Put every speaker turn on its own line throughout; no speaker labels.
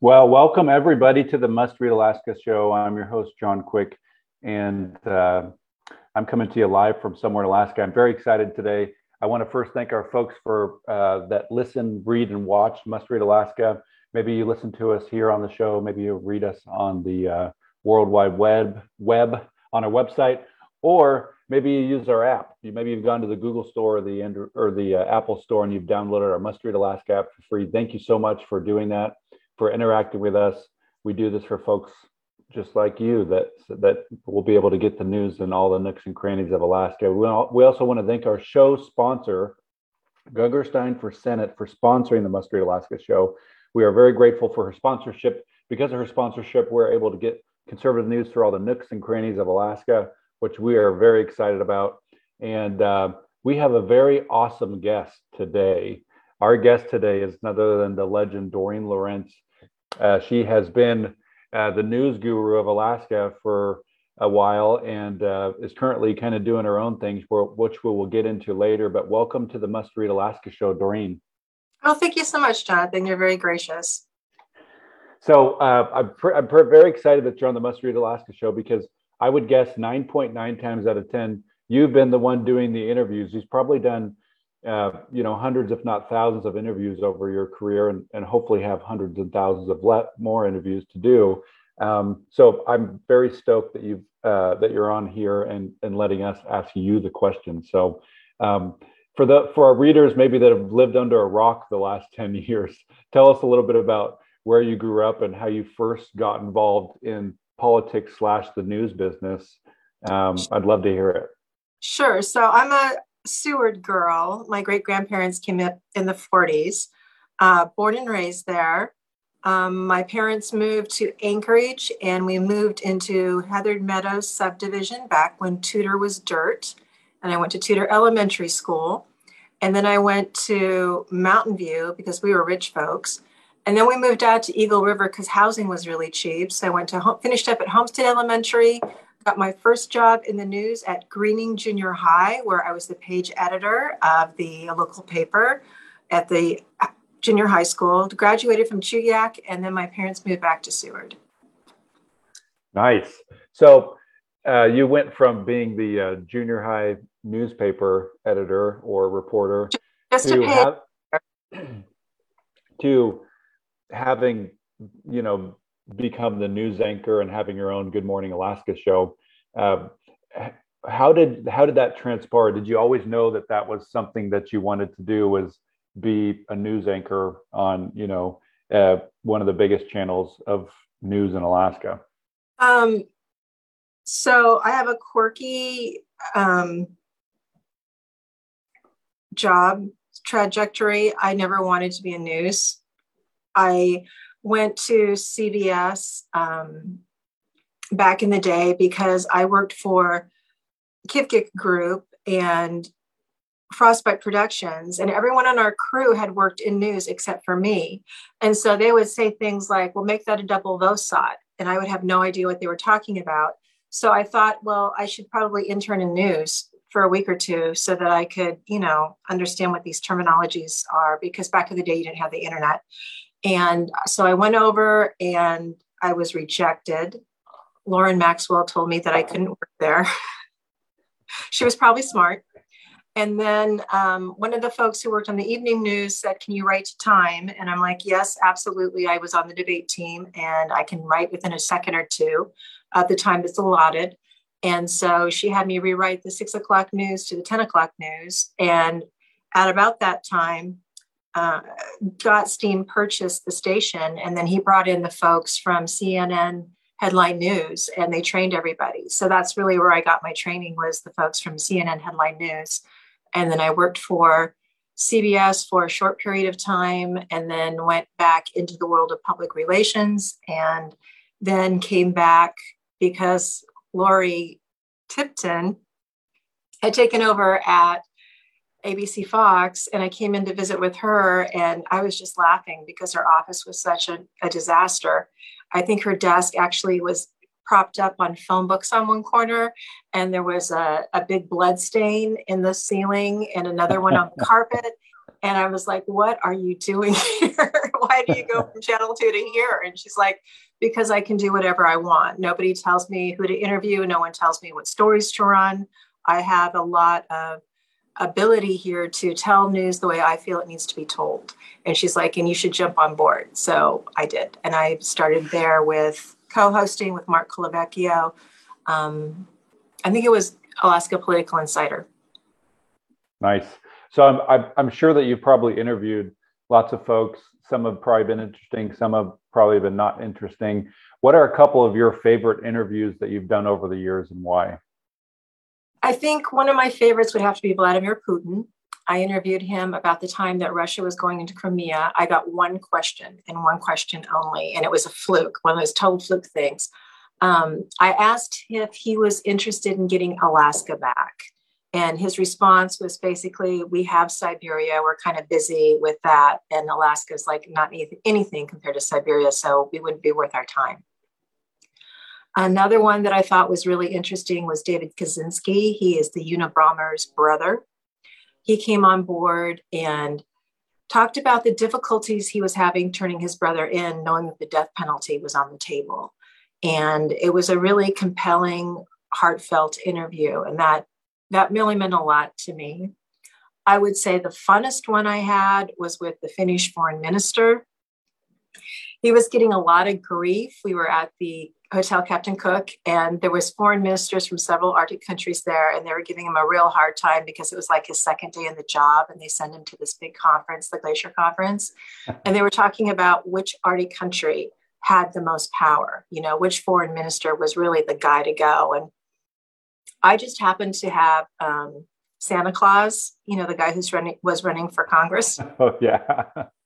Well, welcome everybody to the Must Read Alaska show. I'm your host, John Quick, and uh, I'm coming to you live from somewhere in Alaska. I'm very excited today. I want to first thank our folks for uh, that listen, read, and watch Must Read Alaska. Maybe you listen to us here on the show. Maybe you read us on the uh, World Wide Web, web on our website, or maybe you use our app. Maybe you've gone to the Google Store or the or the uh, Apple Store and you've downloaded our Must Read Alaska app for free. Thank you so much for doing that for interacting with us. We do this for folks just like you that that will be able to get the news and all the nooks and crannies of Alaska. We, we also want to thank our show sponsor, Gungurstein for Senate, for sponsoring the Must Read Alaska show. We are very grateful for her sponsorship. Because of her sponsorship, we're able to get conservative news through all the nooks and crannies of Alaska, which we are very excited about. And uh, we have a very awesome guest today. Our guest today is none other than the legend Dorene Lorenz. Uh, she has been uh, the news guru of Alaska for a while and uh, is currently kind of doing her own things, which we will get into later. But welcome to the Must Read Alaska show, Dorene.
Oh, thank you so much, Jonathan. You're very gracious.
So uh, I'm, pr- I'm pr- very excited that you're on the Must Read Alaska show because I would guess 9.9 times out of 10, you've been the one doing the interviews. You've probably done uh, you know hundreds if not thousands of interviews over your career and, and hopefully have hundreds and thousands of le- more interviews to do. Um, so i'm very stoked that you've uh, that you're on here and and letting us ask you the questions so um, for the for our readers maybe that have lived under a rock the last 10 years tell us a little bit about where you grew up and how you first got involved in politics slash the news business. Um, i'd love to hear it.
Sure. So I'm a Seward girl. My great grandparents came up in the 40s, uh, born and raised there. Um, my parents moved to Anchorage and we moved into Heathered Meadows subdivision back when Tudor was dirt. And I went to Tudor Elementary School. And then I went to Mountain View because we were rich folks. And then we moved out to Eagle River because housing was really cheap. So I went to home, finished up at Homestead Elementary, got my first job in the news at Gruening Junior High, where I was the page editor of the local paper at the junior high school. Graduated from Chugiak, and then my parents moved back to Seward.
Nice. So uh, you went from being the uh, junior high newspaper editor or reporter
Just to, have,
to having, you know, become the news anchor and having your own Good Morning Alaska show. Uh, how did how did that transpire? Did you always know that that was something that you wanted to do? Was be a news anchor on you know uh, one of the biggest channels of news in Alaska?
Um, so I have a quirky um, job trajectory. I never wanted to be in news. I went to CBS um, back in the day because I worked for Kivgik Group and Frostbite Productions, and everyone on our crew had worked in news except for me. And so they would say things like, well, make that a double VOSOT. And I would have no idea what they were talking about. So I thought, well, I should probably intern in news for a week or two so that I could, you know, understand what these terminologies are because back in the day you didn't have the internet. And so I went over and I was rejected. Lauren Maxwell told me that I couldn't work there. she was probably smart. And then um, one of the folks who worked on the evening news said, Can you write to time? And I'm like, Yes, absolutely. I was on the debate team and I can write within a second or two of the time that's allotted. And so she had me rewrite the six o'clock news to the 10 o'clock news. And at about that time, uh, Gottstein purchased the station, and then he brought in the folks from CNN Headline News, and they trained everybody. So that's really where I got my training was the folks from CNN Headline News, and then I worked for CBS for a short period of time and then went back into the world of public relations and then came back because Lori Tipton had taken over at ABC Fox and I came in to visit with her and I was just laughing because her office was such a, a disaster. I think her desk actually was propped up on phone books on one corner and there was a, a big blood stain in the ceiling and another one on the carpet and i was like what are you doing here? Why do you go from channel 2 to here? And she's like because i can do whatever i want. Nobody tells me who to interview. No one tells me what stories to run. I have a lot of ability here to tell news the way i feel it needs to be told and she's like and you should jump on board so i did and i started there with co-hosting with Mark Colavecchio. Um, I think it was Alaska Political Insider.
Nice. So I'm, I'm sure that you've probably interviewed lots of folks. Some have probably been interesting. Some have probably been not interesting. What are a couple of your favorite interviews that you've done over the years and why?
I think one of my favorites would have to be Vladimir Putin. I interviewed him about the time that Russia was going into Crimea. I got one question and one question only, and it was a fluke, one of those total fluke things. Um, I asked if he was interested in getting Alaska back. And his response was basically, We have Siberia. We're kind of busy with that. And Alaska is like not anything compared to Siberia. So we wouldn't be worth our time. Another one that I thought was really interesting was David Kaczynski. He is the Unabomber's brother he came on board and talked about the difficulties he was having turning his brother in, knowing that the death penalty was on the table. And it was a really compelling, heartfelt interview. And that that really meant a lot to me. I would say the funnest one I had was with the Finnish foreign minister. He was getting a lot of grief. We were at the Hotel Captain Cook, and there was foreign ministers from several Arctic countries there, and they were giving him a real hard time because it was like his second day in the job, and they sent him to this big conference, the Glacier Conference, and they were talking about which Arctic country had the most power, you know, which foreign minister was really the guy to go, and I just happened to have um, Santa Claus, you know, the guy who's running was running for Congress.
Oh yeah.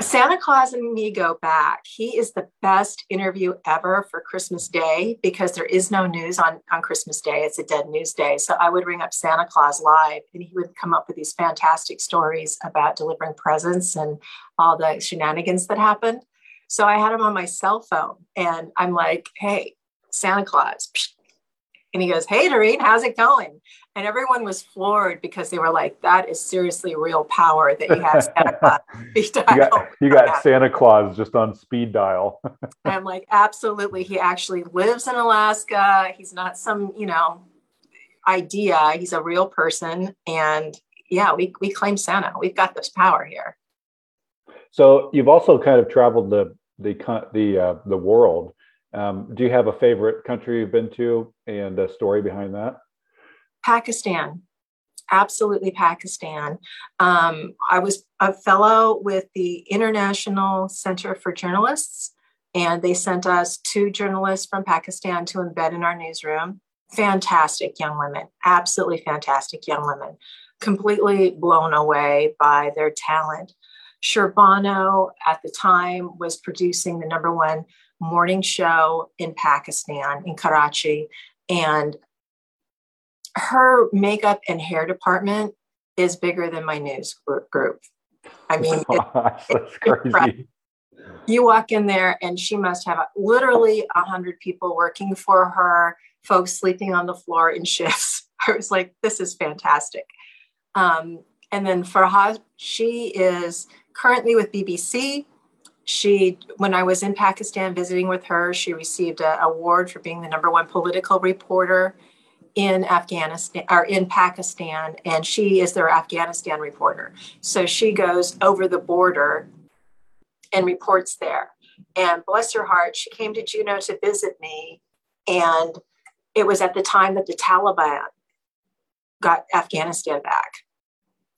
Santa Claus and me go back. He is the best interview ever for Christmas Day because there is no news on, on Christmas Day. It's a dead news day. So I would ring up Santa Claus live and he would come up with these fantastic stories about delivering presents and all the shenanigans that happened. So I had him on my cell phone and I'm like, hey, Santa Claus. And he goes, hey, Dorene, how's it going? and everyone was floored because they were like, "That is seriously real power that you have Santa Claus."
you got, you got Santa Claus just on speed dial.
I'm like, absolutely. He actually lives in Alaska. He's not some, you know, idea. He's a real person, and yeah, we we claim Santa. We've got this power here.
So you've also kind of traveled the the the uh, the world. Um, do you have a favorite country you've been to and a story behind that?
Pakistan, absolutely Pakistan. Um, I was a fellow with the International Center for Journalists, and they sent us two journalists from Pakistan to embed in our newsroom. Fantastic young women, absolutely fantastic young women, completely blown away by their talent. Sherbano at the time was producing the number one morning show in Pakistan, in Karachi. And her makeup and hair department is bigger than my news group. I mean, it,
that's crazy.
You walk in there, and she must have literally a hundred people working for her, folks sleeping on the floor in shifts. I was like, this is fantastic. Um, and then Farhat, she is currently with BBC. She, when I was in Pakistan visiting with her, she received an award for being the number one political reporter in Afghanistan or in Pakistan, and she is their Afghanistan reporter. So she goes over the border and reports there. And bless her heart, she came to Juneau to visit me. And it was at the time that the Taliban got Afghanistan back.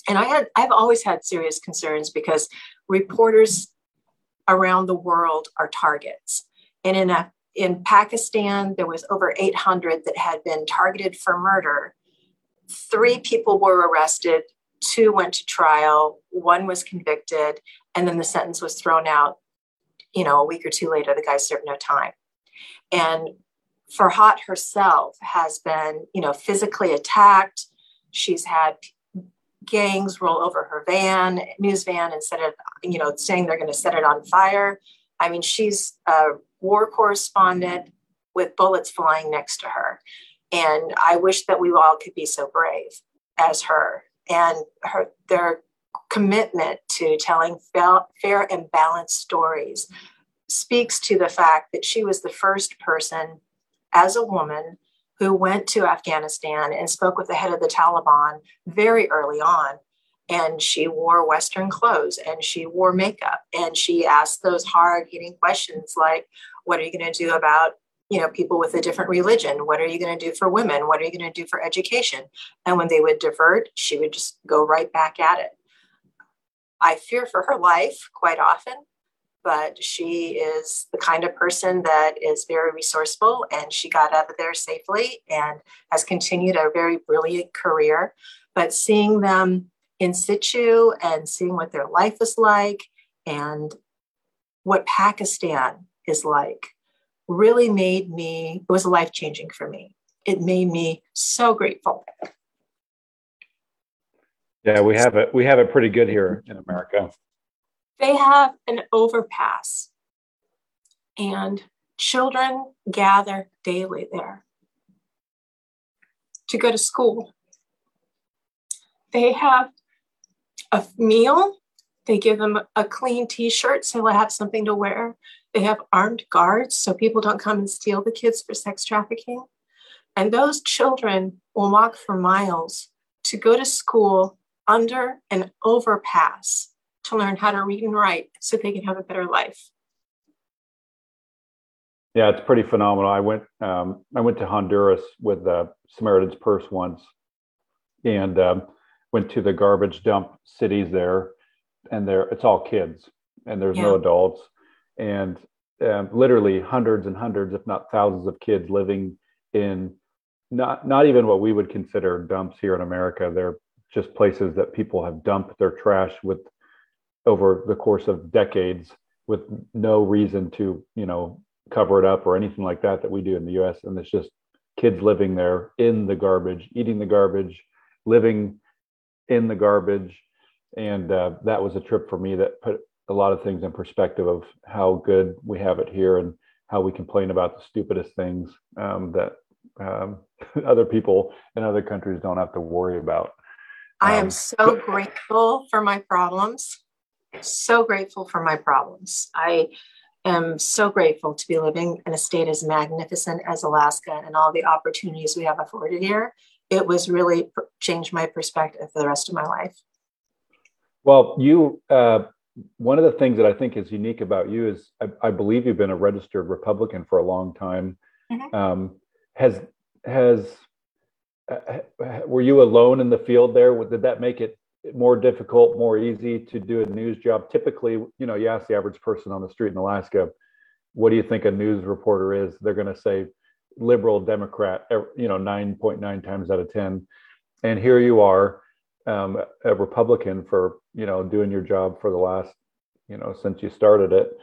And I had I've always had serious concerns because reporters around the world are targets. And in a, in Pakistan, there was over 800 that had been targeted for murder. Three people were arrested, two went to trial, one was convicted, and then the sentence was thrown out. You know, a week or two later, the guy served no time. And Farhat herself has been, you know, physically attacked. She's had gangs roll over her van, news van, and set it, you know, saying they're going to set it on fire. I mean, she's a war correspondent with bullets flying next to her. And I wish that we all could be so brave as her. And her their commitment to telling fair and balanced stories speaks to the fact that she was the first person as a woman who went to Afghanistan and spoke with the head of the Taliban very early on. And she wore Western clothes and she wore makeup. And she asked those hard hitting questions like, what are you going to do about you know people with a different religion? What are you going to do for women? What are you going to do for education? And when they would divert she would just go right back at it. I fear for her life quite often but she is the kind of person that is very resourceful and she got out of there safely and has continued a very brilliant career but seeing them in situ and seeing what their life is like and what pakistan is like really made me, it was life changing for me. It made me so grateful.
Yeah, we have it. We have it pretty good here in America.
They have an overpass, and children gather daily there to go to school. They have a meal. They give them a clean t shirt so they'll have something to wear. They have armed guards so people don't come and steal the kids for sex trafficking. And those children will walk for miles to go to school under an overpass to learn how to read and write so they can have a better life.
Yeah, it's pretty phenomenal. I went um, I went to Honduras with the Samaritan's Purse once, and um, went to the garbage dump cities there, and there it's all kids, and there's yeah. no adults, and um, literally hundreds and hundreds, if not thousands, of kids living in not not even what we would consider dumps here in America. They're just places that people have dumped their trash with over the course of decades with no reason to you know cover it up or anything like that that we do in the US and it's just kids living there in the garbage eating the garbage living in the garbage and uh, that was a trip for me that put a lot of things in perspective of how good we have it here and how we complain about the stupidest things um, that um, other people in other countries don't have to worry about.
I am um, so grateful for my problems. So grateful for my problems. I am so grateful to be living in a state as magnificent as Alaska and all the opportunities we have afforded here. It was really changed my perspective for the rest of my life.
Well, you uh, one of the things that I think is unique about you is I, I believe you've been a registered Republican for a long time. Mm-hmm. Um, has has uh, were you alone in the field there? Did that make it more difficult, more easy to do a news job? Typically, you know, you ask the average person on the street in Alaska, "What do you think a news reporter is?" They're going to say liberal, Democrat. You know, nine point nine times out of ten. And here you are um, a Republican for you know doing your job for the last you know since you started it.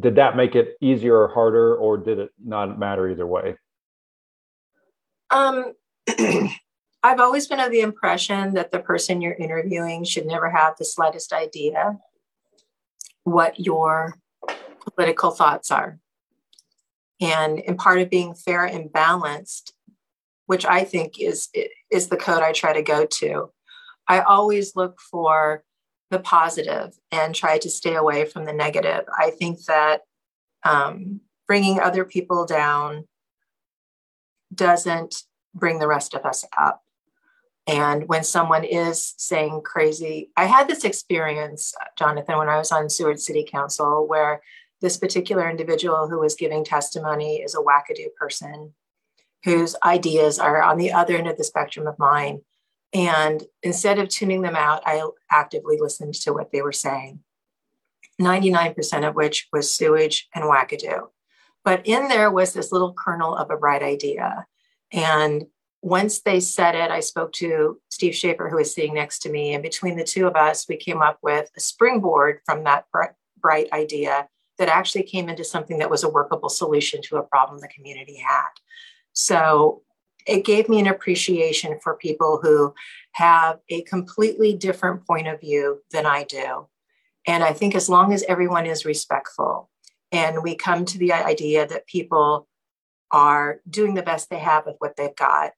Did that make it easier or harder, or did it not matter either way?
Um, I've always been of the impression that the person you're interviewing should never have the slightest idea what your political thoughts are. And in part of being fair and balanced, which I think is is the code I try to go to, I always look for the positive and try to stay away from the negative. I think that um, bringing other people down doesn't bring the rest of us up. And when someone is saying crazy, I had this experience, Jonathan, when I was on Seward City Council, where this particular individual who was giving testimony is a wackadoo person whose ideas are on the other end of the spectrum of mine. And instead of tuning them out, I actively listened to what they were saying, 99% of which was sewage and wackadoo. But in there was this little kernel of a bright idea. And once they said it, I spoke to Steve Schaefer, who was sitting next to me. And between the two of us, we came up with a springboard from that bright idea that actually came into something that was a workable solution to a problem the community had. So it gave me an appreciation for people who have a completely different point of view than I do. And I think as long as everyone is respectful and we come to the idea that people are doing the best they have with what they've got,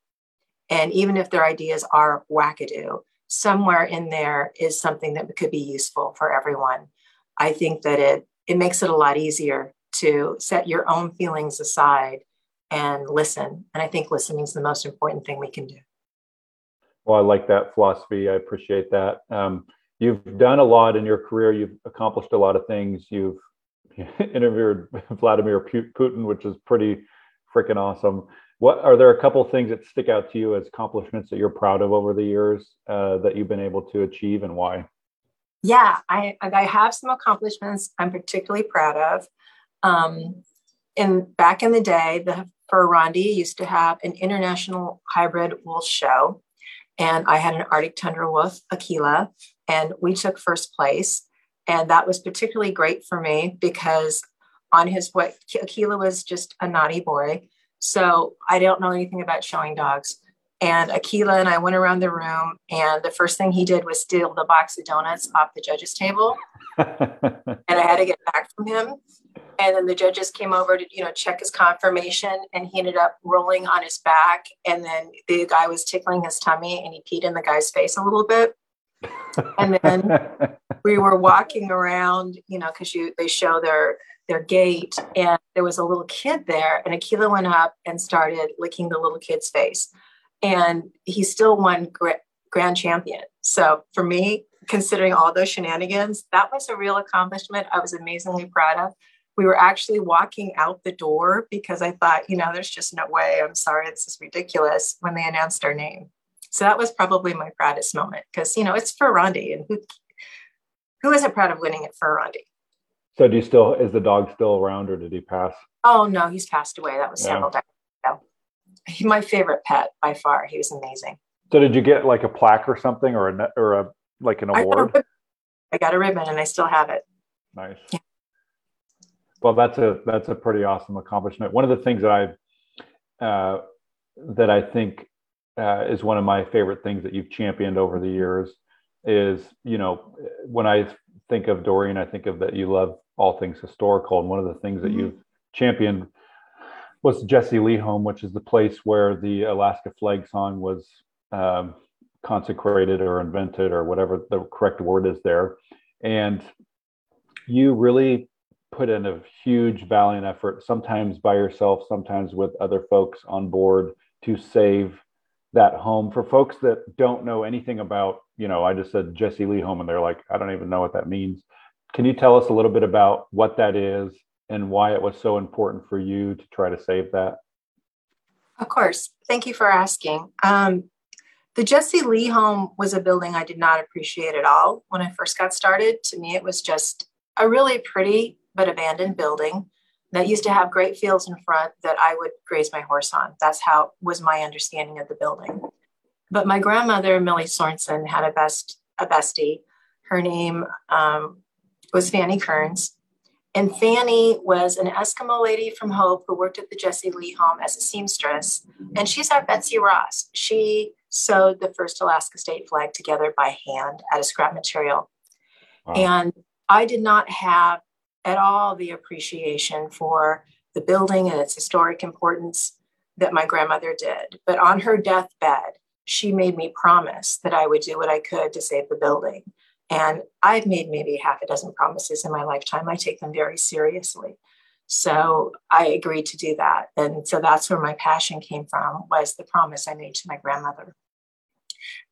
and even if their ideas are wackadoo, somewhere in there is something that could be useful for everyone. I think that it it makes it a lot easier to set your own feelings aside and listen. And I think listening is the most important thing we can do.
Well, I like that philosophy. I appreciate that. Um, you've done a lot in your career. You've accomplished a lot of things. You've interviewed Vladimir Putin, which is pretty freaking awesome. What are there a couple things that stick out to you as accomplishments that you're proud of over the years uh, that you've been able to achieve, and why?
Yeah, I I have some accomplishments I'm particularly proud of. Um, in back in the day, the Fur-Rondy used to have an international hybrid wolf show, and I had an Arctic tundra wolf, Aquila, and we took first place. And that was particularly great for me because on his way, Aquila was just a naughty boy. So I don't know anything about showing dogs. And Aquila and I went around the room, and the first thing he did was steal the box of donuts off the judge's table. and I had to get back from him. And then the judges came over to, you know, check his confirmation, and he ended up rolling on his back. And then the guy was tickling his tummy, and he peed in the guy's face a little bit and then we were walking around, you know, because you they show their their gate, and there was a little kid there, and Aquila went up and started licking the little kid's face, and he still won gra- grand champion. So for me, considering all those shenanigans, that was a real accomplishment. I was amazingly proud of. We were actually walking out the door because I thought, you know, there's just no way. I'm sorry, this is ridiculous when they announced our name. So that was probably my proudest moment because you know it's Fur-Rondy, and who who isn't proud of winning at Fur-Rondy?
So do you still is the dog still around, or did he pass?
Oh no, he's passed away. That was yeah. several decades ago. He, my favorite pet by far. He was amazing.
So did you get like a plaque or something, or a or a like an award?
I got a, I got a ribbon, and I still have it.
Nice. Yeah. Well, that's a that's a pretty awesome accomplishment. One of the things that I uh, that I think uh, is one of my favorite things that you've championed over the years. Is you know when I think of Dorene I think of that you love all things historical, and one of the things that mm-hmm. you've championed was Jesse Lee Home, which is the place where the Alaska Flag Song was um, consecrated or invented, or whatever the correct word is there. And you really put in a huge valiant effort, sometimes by yourself, sometimes with other folks on board, to save that home. For folks that don't know anything about you know i just said jesse lee home and they're like i don't even know what that means. Can you tell us a little bit about what that is and why it was so important for you to try to save that?
Of course. Thank you for asking. Um, the jesse lee home was a building i did not appreciate at all when i first got started. To me it was just a really pretty but abandoned building that used to have great fields in front that I would graze my horse on. That's how was my understanding of the building. But my grandmother, Millie Sorensen, had a best a bestie. Her name um, was Fanny Kearns. And Fanny was an Eskimo lady from Hope who worked at the Jesse Lee home as a seamstress. And she's our Betsy Ross. She sewed the first Alaska state flag together by hand out of scrap material. Wow. And I did not have at all the appreciation for the building and its historic importance that my grandmother did. But on her deathbed, she made me promise that I would do what I could to save the building. And I've made maybe half a dozen promises in my lifetime. I take them very seriously. So I agreed to do that. And so that's where my passion came from was the promise I made to my grandmother.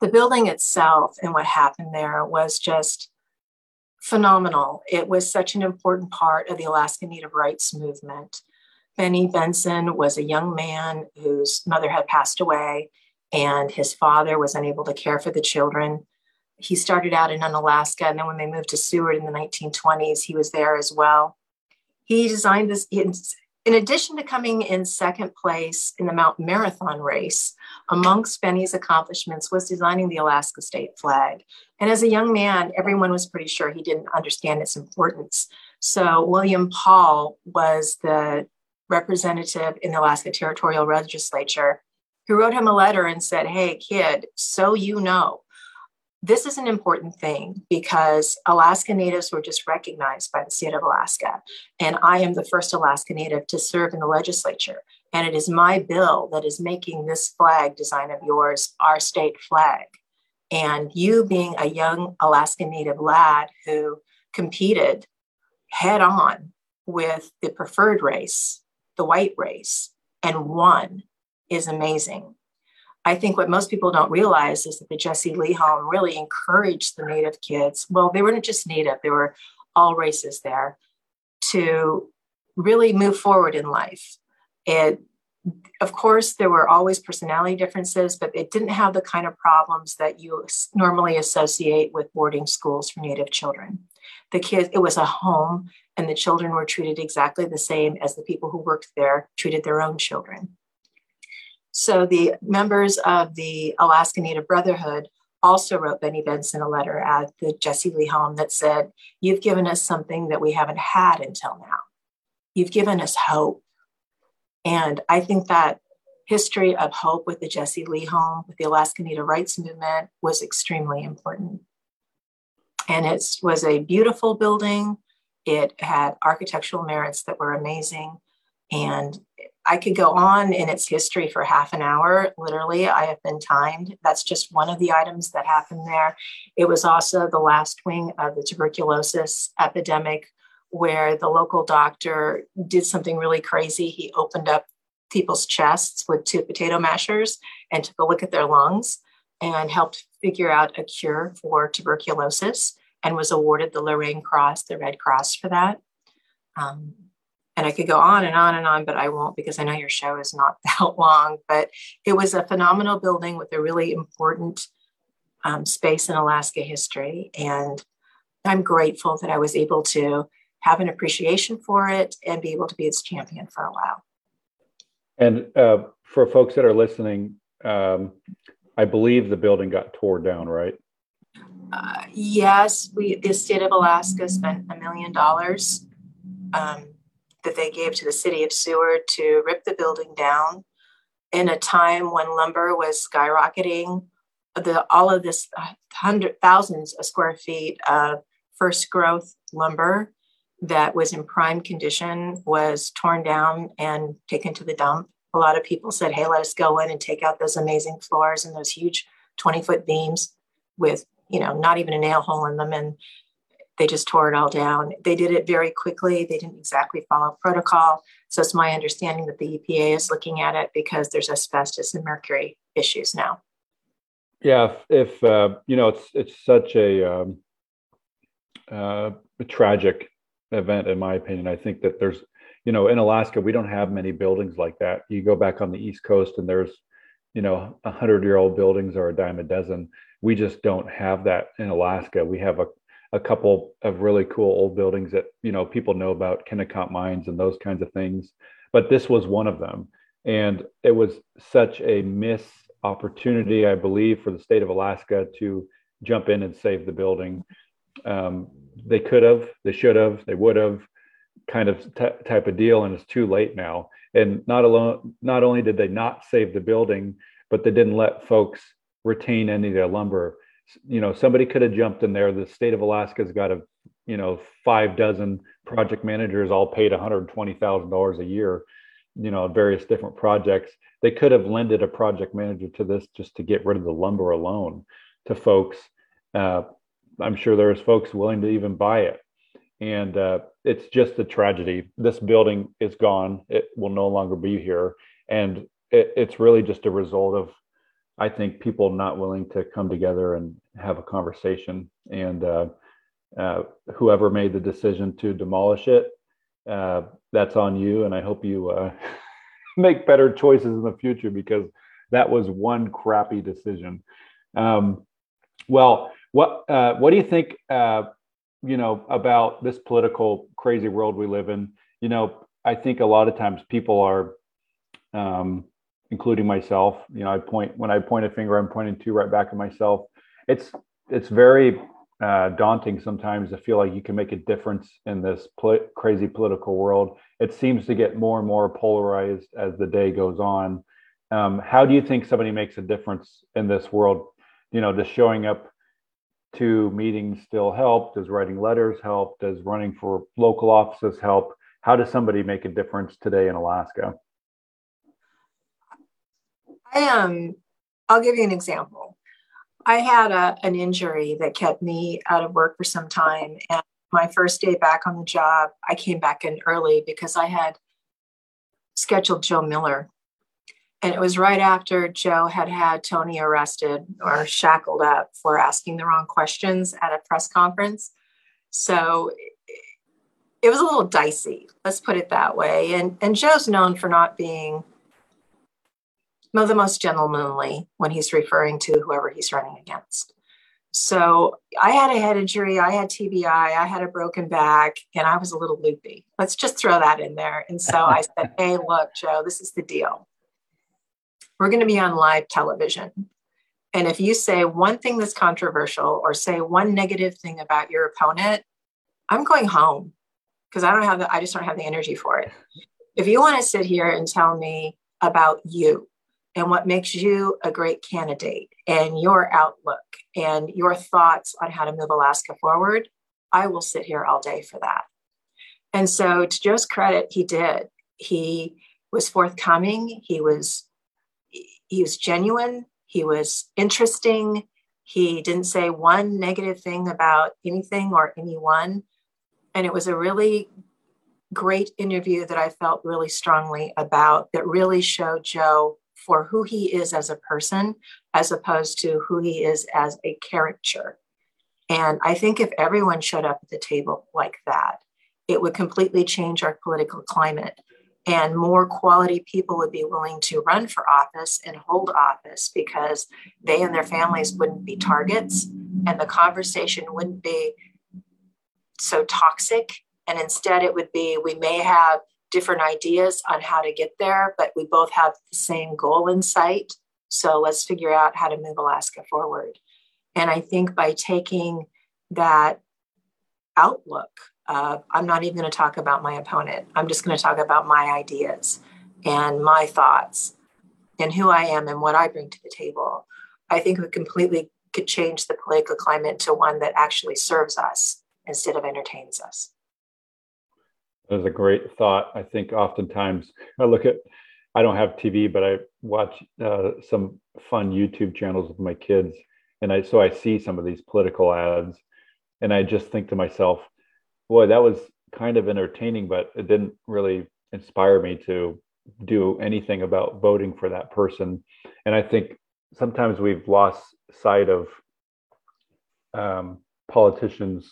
The building itself and what happened there was just phenomenal. It was such an important part of the Alaska Native rights movement. Benny Benson was a young man whose mother had passed away, and his father was unable to care for the children. He started out in Unalaska, and then when they moved to Seward in the 1920s, he was there as well. He designed this, in addition to coming in second place in the Mount marathon race, amongst Benny's accomplishments was designing the Alaska state flag. And as a young man, everyone was pretty sure he didn't understand its importance. So William Paul was the representative in the Alaska Territorial Legislature who wrote him a letter and said, Hey, kid, so you know, this is an important thing because Alaska Natives were just recognized by the state of Alaska. And I am the first Alaska Native to serve in the legislature. And it is my bill that is making this flag design of yours our state flag. And you being a young Alaska Native lad who competed head on with the preferred race, the white race, and won is amazing. I think what most people don't realize is that the Jesse Lee home really encouraged the Native kids. Well, they weren't just Native, they were all races there to really move forward in life. It, of course, there were always personality differences, but it didn't have the kind of problems that you normally associate with boarding schools for Native children. The kids, it was a home, and the children were treated exactly the same as the people who worked there treated their own children. So the members of the Alaska Native Brotherhood also wrote Benny Benson a letter at the Jesse Lee home that said, You've given us something that we haven't had until now. You've given us hope. And I think that history of hope with the Jesse Lee home, with the Alaska Native Rights Movement, was extremely important. And it was a beautiful building. It had architectural merits that were amazing. And I could go on in its history for half an hour. Literally, I have been timed. That's just one of the items that happened there. It was also the last wing of the tuberculosis epidemic, where the local doctor did something really crazy. He opened up people's chests with two potato mashers and took a look at their lungs and helped figure out a cure for tuberculosis and was awarded the Lorraine Cross, the Red Cross for that. Um, and I could go on and on and on, but I won't because I know your show is not that long. But it was a phenomenal building with a really important um, space in Alaska history. And I'm grateful that I was able to have an appreciation for it and be able to be its champion for a while.
And uh, for folks that are listening, um, I believe the building got tore down, right?
Uh, yes, we the state of Alaska spent a million dollars um, that they gave to the city of Seward to rip the building down in a time when lumber was skyrocketing. The, all of this uh, hundred thousands of square feet of first growth lumber that was in prime condition was torn down and taken to the dump. A lot of people said, hey, let us go in and take out those amazing floors and those huge 20 foot beams with, you know, not even a nail hole in them. And they just tore it all down. They did it very quickly. They didn't exactly follow protocol. So it's my understanding that the EPA is looking at it because there's asbestos and mercury issues now.
Yeah, if, uh, you know, it's it's such a, um, uh, a tragic event, in my opinion. I think that there's, you know, in Alaska we don't have many buildings like that. You go back on the East Coast and there's, you know, a hundred year old buildings are a dime a dozen. We just don't have that in Alaska. We have a a couple of really cool old buildings that you know people know about Kennecott mines and those kinds of things. But this was one of them. And it was such a miss opportunity i believe for the state of alaska to jump in and save the building. Um, they could have they should have they would have kind of t- type of deal and it's too late now. And not alone not only did they not save the building but they didn't let folks retain any of their lumber you know somebody could have jumped in there. The state of alaska's got a you know five dozen project managers all paid $120000 a year you know various different projects. They could have lended a project manager to this just to get rid of the lumber alone to folks. Uh, i'm sure there's folks willing to even buy it. And uh, it's just a tragedy. This building is gone. It will no longer be here. And it, it's really just a result of I think people not willing to come together and have a conversation. And uh, uh, whoever made the decision to demolish it, uh, that's on you. And I hope you uh, make better choices in the future because that was one crappy decision. Um, well, what uh, what do you think? Uh, you know about this political crazy world we live in. You know, I think a lot of times people are, um, including myself. You know, I point when I point a finger, I'm pointing to right back at myself. It's it's very uh, daunting sometimes to feel like you can make a difference in this crazy political world. It seems to get more and more polarized as the day goes on. Um, how do you think somebody makes a difference in this world? You know, does showing up to meetings still help? Does writing letters help? Does running for local offices help? How does somebody make a difference today in Alaska?
Um, I'll give you an example. I had a, an injury that kept me out of work for some time. And my first day back on the job, I came back in early because I had scheduled Joe Miller. And it was right after Joe had had Tony arrested or shackled up for asking the wrong questions at a press conference. So it was a little dicey, let's put it that way. And, and Joe's known for not being the most gentlemanly when he's referring to whoever he's running against. So I had a head injury, I had TBI, I had a broken back, and I was a little loopy. Let's just throw that in there. And so I said, Hey, look, Joe, this is the deal. We're going to be on live television. And if you say one thing that's controversial or say one negative thing about your opponent, I'm going home because I don't have the, I just don't have the energy for it. If you want to sit here and tell me about you, and what makes you a great candidate and your outlook and your thoughts on how to move Alaska forward, I will sit here all day for that. And so, to Joe's credit, he did. He was forthcoming. He was he was genuine. He was interesting. He didn't say one negative thing about anything or anyone. And it was a really great interview that I felt really strongly about that really showed Joe for who he is as a person as opposed to who he is as a character. And I think if everyone showed up at the table like that, it would completely change our political climate. And more quality people would be willing to run for office and hold office because they and their families wouldn't be targets and the conversation wouldn't be so toxic. And instead, it would be we may have different ideas on how to get there, but we both have the same goal in sight. So let's figure out how to move Alaska forward. And I think by taking that outlook, uh, I'm not even going to talk about my opponent. I'm just going to talk about my ideas and my thoughts and who I am and what I bring to the table. I think we completely could change the political climate to one that actually serves us instead of entertains us.
That is a great thought. I think oftentimes I look at, I don't have TV, but I watch uh, some fun YouTube channels with my kids, and I so I see some of these political ads, and I just think to myself, boy, that was kind of entertaining, but it didn't really inspire me to do anything about voting for that person. And I think sometimes we've lost sight of um, politicians.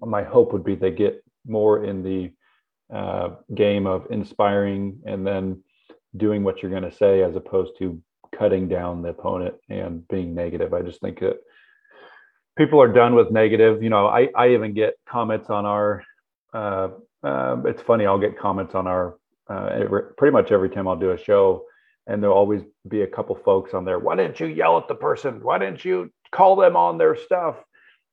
My hope would be they get more in the uh, game of inspiring and then doing what you're going to say as opposed to cutting down the opponent and being negative. I just think that people are done with negative. You know, I, I even get comments on our, uh, uh, it's funny, I'll get comments on our, uh, every, pretty much every time I'll do a show, and there'll always be a couple folks on there. Why didn't you yell at the person? Why didn't you call them on their stuff?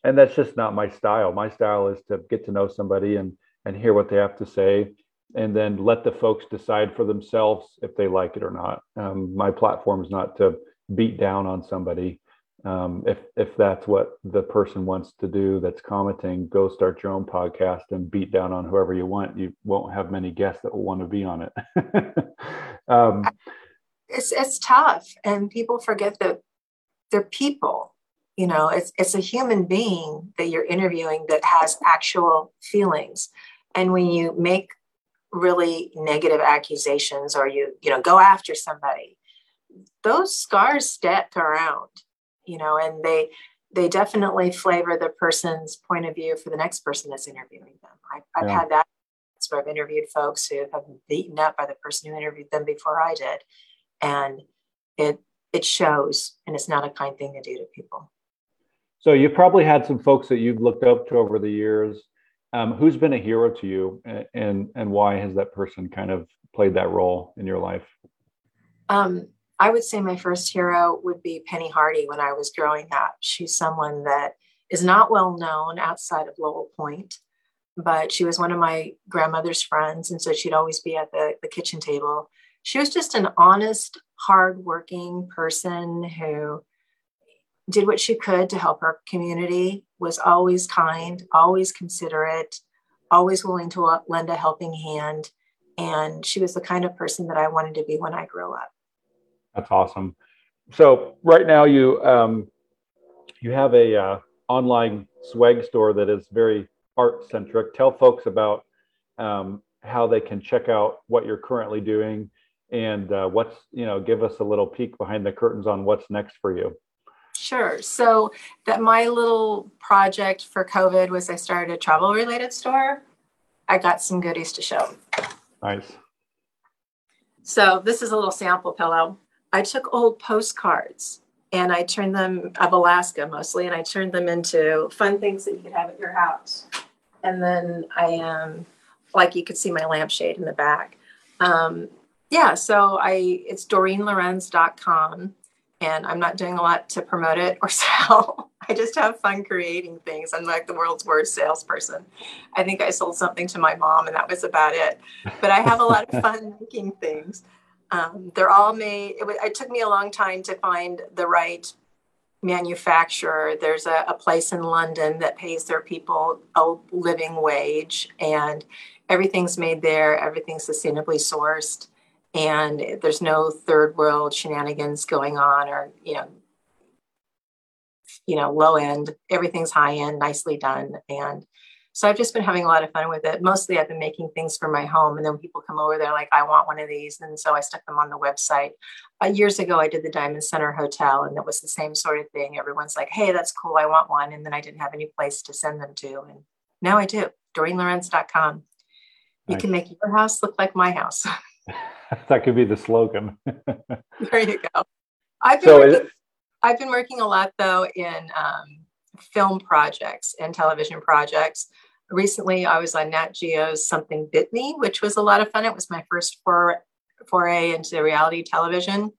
And that's just not my style. My style is to get to know somebody and and hear what they have to say and then let the folks decide for themselves if they like it or not. Um, my platform is not to beat down on somebody. Um, if if that's what the person wants to do that's commenting go start your own podcast and beat down on whoever you want. You won't have many guests that will want to be on it. Um,
it's it's tough and people forget that they're people you know it's it's a human being that you're interviewing that has actual feelings. And when you make really negative accusations or you you know go after somebody those scars stick around you know and they they definitely flavor the person's point of view for the next person that's interviewing them. I, have yeah. had that where i've interviewed folks who have been beaten up by the person who interviewed them before i did. And it it shows and it's not a kind thing to do to people
so you've probably had some folks that you've looked up to over the years. um, who's been a hero to you, and and why has that person kind of played that role in your life?
Um, I would say my first hero would be Penny Hardy when I was growing up. She's someone that is not well known outside of Lowell Point, but she was one of my grandmother's friends. And so she'd always be at the, the kitchen table. She was just an honest, hardworking person who did what she could to help her community, was always kind, always considerate, always willing to lend a helping hand. And she was the kind of person that I wanted to be when I grew up.
That's awesome. So right now you um, you have a uh, online swag store that is very art centric. Tell folks about um, how they can check out what you're currently doing and uh, what's you know give us a little peek behind the curtains on what's next for you.
Sure. So that my little project for COVID was I started a travel related store. I got some goodies to show.
Nice.
So this is a little sample pillow. I took old postcards and I turned them of Alaska mostly, and I turned them into fun things that you could have at your house. And then I am um, like you could see my lampshade in the back. Um, yeah, so I it's DoreneLorenz.com and I'm not doing a lot to promote it or sell. I just have fun creating things. I'm like the world's worst salesperson. I think I sold something to my mom and that was about it. But I have a lot of fun making things. Um, they're all made. It, it, took me a long time to find the right manufacturer. There's a, a, place in London that pays their people a living wage, and everything's made there. Everything's sustainably sourced, and there's no third world shenanigans going on, or you know, you know, low end. Everything's high end, nicely done, and so I've just been having a lot of fun with it. Mostly I've been making things for my home. And then people come over, they're like, I want one of these. And so I stuck them on the website. Uh, years ago, I did the Diamond Center Hotel, and it was the same sort of thing. Everyone's like, hey, that's cool. I want one. And then I didn't have any place to send them to. And now I do. DoreneLorenz.com. You nice. can make your house look like my house.
that could be the slogan.
there you go. I've been, so working, I've been working a lot, though, in um, film projects and television projects recently I was on Nat Geo's Something Bit Me, which was a lot of fun. It was my first for, foray into reality television.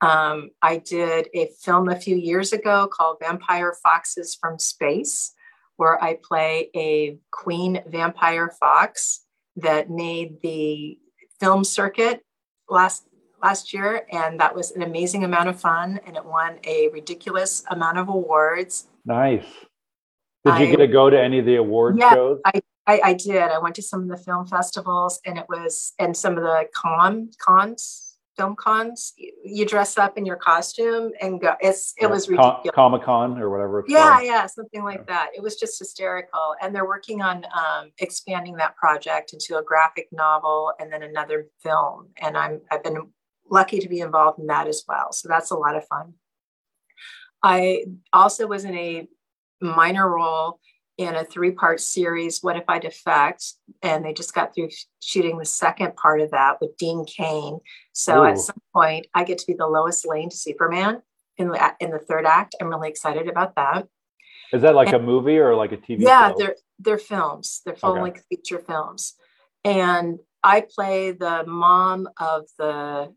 Um, I did a film a few years ago called Vampire Foxes from Space, where I play a queen vampire fox that made the film circuit last last year and that was an amazing amount of fun and it won a ridiculous amount of awards
nice did you get to go to any of the award
yeah,
shows?
I, I, I, did. I went to some of the film festivals and it was, and some of the con cons, film cons. You dress up in your costume and go. It's it yeah, was ridiculous.
Comic Con or whatever.
yeah, called. yeah, something like yeah. that. It was just hysterical. And they're working on um, expanding that project into a graphic novel and then another film. And I'm I've been lucky to be involved in that as well. So that's a lot of fun. I also was in a minor role in a three part series, What If I Defect? And they just got through shooting the second part of that with Dean Cain. So Ooh. at some point, I get to be the Lois Lane to Superman in the, in the third act. I'm really excited about that.
Is that like and, a movie or like a TV?
Yeah,
show?
they're they're films. They're full okay. length feature films, and I play the mom of the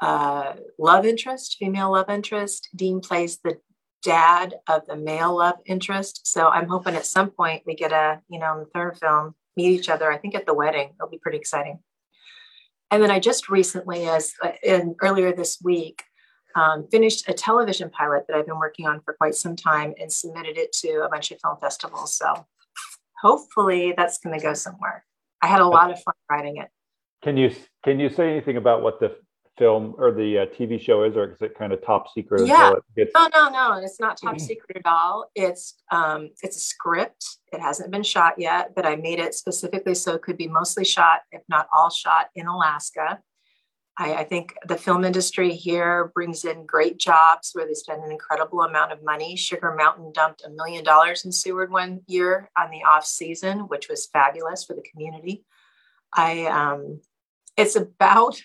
uh, love interest, female love interest. Dean plays the dad of the male love interest. So I'm hoping at some point we get a, you know, in the third film, meet each other. I think at the wedding, it'll be pretty exciting. And then I just recently, as uh, in earlier this week, um, finished a television pilot that I've been working on for quite some time and submitted it to a bunch of film festivals. So hopefully that's going to go somewhere. I had a lot of fun writing it.
Can you can you say anything about what the film or the uh, TV show is, or is it kind of top secret?
Yeah. Gets- no, no, no. It's not top secret at all. It's um, it's a script. It hasn't been shot yet, but I made it specifically so it could be mostly shot, if not all shot, in Alaska. I, I think the film industry here brings in great jobs where they spend an incredible amount of money. Sugar Mountain dumped a million dollars in Seward one year on the off season, which was fabulous for the community. I um, it's about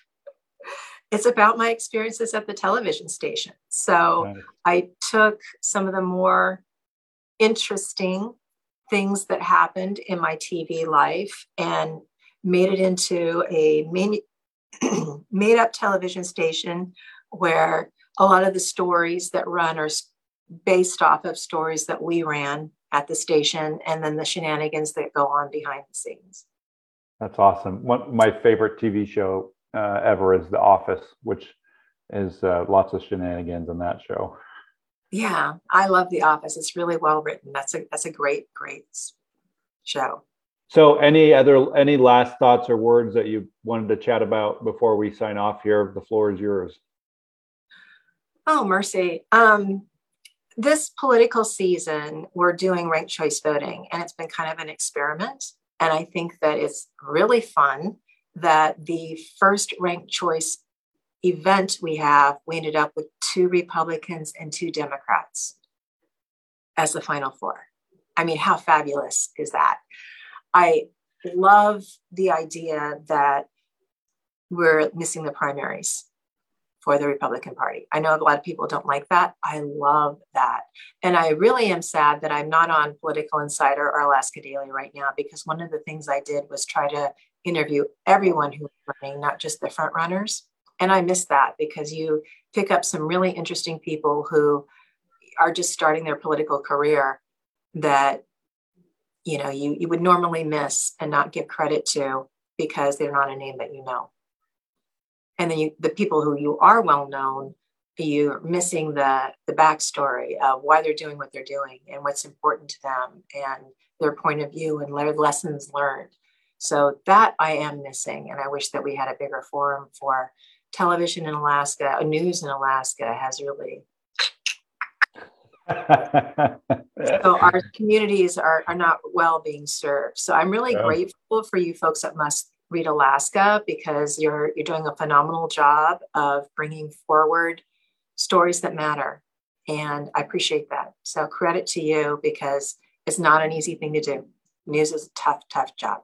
it's about my experiences at the television station. So I took some of the more interesting things that happened in my TV life and made it into a made up television station where a lot of the stories that run are based off of stories that we ran at the station and then the shenanigans that go on behind the scenes.
That's awesome. One my favorite TV show uh, ever is The Office, which is uh, lots of shenanigans in that show.
Yeah, I love The Office. It's really well written. That's a that's a great great show.
So, any other any last thoughts or words that you wanted to chat about before we sign off here? The floor is yours.
Oh, mercy. Um, this political season, we're doing ranked choice voting, and it's been kind of an experiment. And I think that it's really fun that the first ranked choice event we have, we ended up with two Republicans and two Democrats as the final four. I mean, how fabulous is that? I love the idea that we're missing the primaries for the Republican Party. I know a lot of people don't like that. I love that. And I really am sad that I'm not on Political Insider or Alaska Daily right now because one of the things I did was try to interview everyone who's running, not just the front runners. And I miss that because you pick up some really interesting people who are just starting their political career that you know you, you would normally miss and not give credit to because they're not a name that you know and then you, the people who you are well known you're missing the the backstory of why they're doing what they're doing and what's important to them and their point of view and their lessons learned so that i am missing and i wish that we had a bigger forum for television in alaska uh, news in alaska has really so our communities are, are not well being served so i'm really yeah. grateful for you folks at must Read Alaska because you're you're doing a phenomenal job of bringing forward stories that matter, and I appreciate that. So credit to you because it's not an easy thing to do. News is a tough, tough job.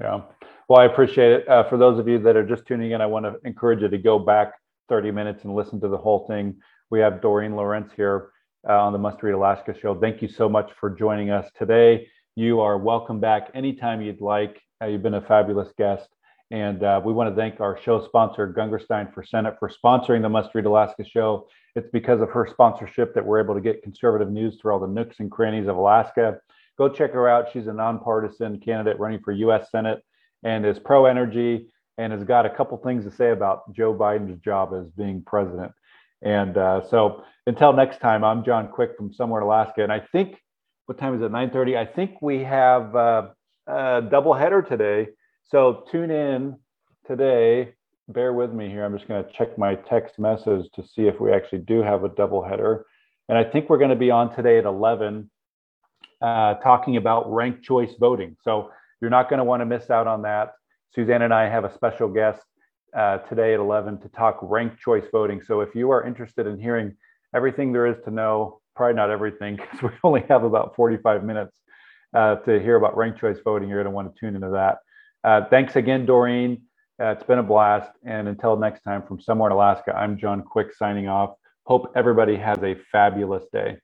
Yeah. Well, I appreciate it. Uh, for those of you that are just tuning in, I want to encourage you to go back 30 minutes and listen to the whole thing. We have Dorene Lorenz here uh, on the Must Read Alaska show. Thank you so much for joining us today. You are welcome back anytime you'd like. Uh, you've been a fabulous guest. And uh, we want to thank our show sponsor, Gungurstein for Senate, for sponsoring the Must Read Alaska show. It's because of her sponsorship that we're able to get conservative news through all the nooks and crannies of Alaska. Go check her out. She's a nonpartisan candidate running for U.S. Senate and is pro energy and has got a couple things to say about Joe Biden's job as being president. And uh, so until next time, I'm John Quick from somewhere in Alaska. And I think, what time is it? 9.30. I think we have uh, a double header today. So tune in today. Bear with me here. I'm just going to check my text message to see if we actually do have a double header. And I think we're going to be on today at 11 uh, talking about ranked choice voting. So you're not going to want to miss out on that. Suzanne and I have a special guest uh, today at 11 to talk ranked choice voting. So if you are interested in hearing everything there is to know, probably not everything because we only have about 45 minutes uh, to hear about ranked choice voting, you're going to want to tune into that. Uh, thanks again, Dorene. Uh, it's been a blast. And until next time from somewhere in Alaska, I'm John Quick signing off. Hope everybody has a fabulous day.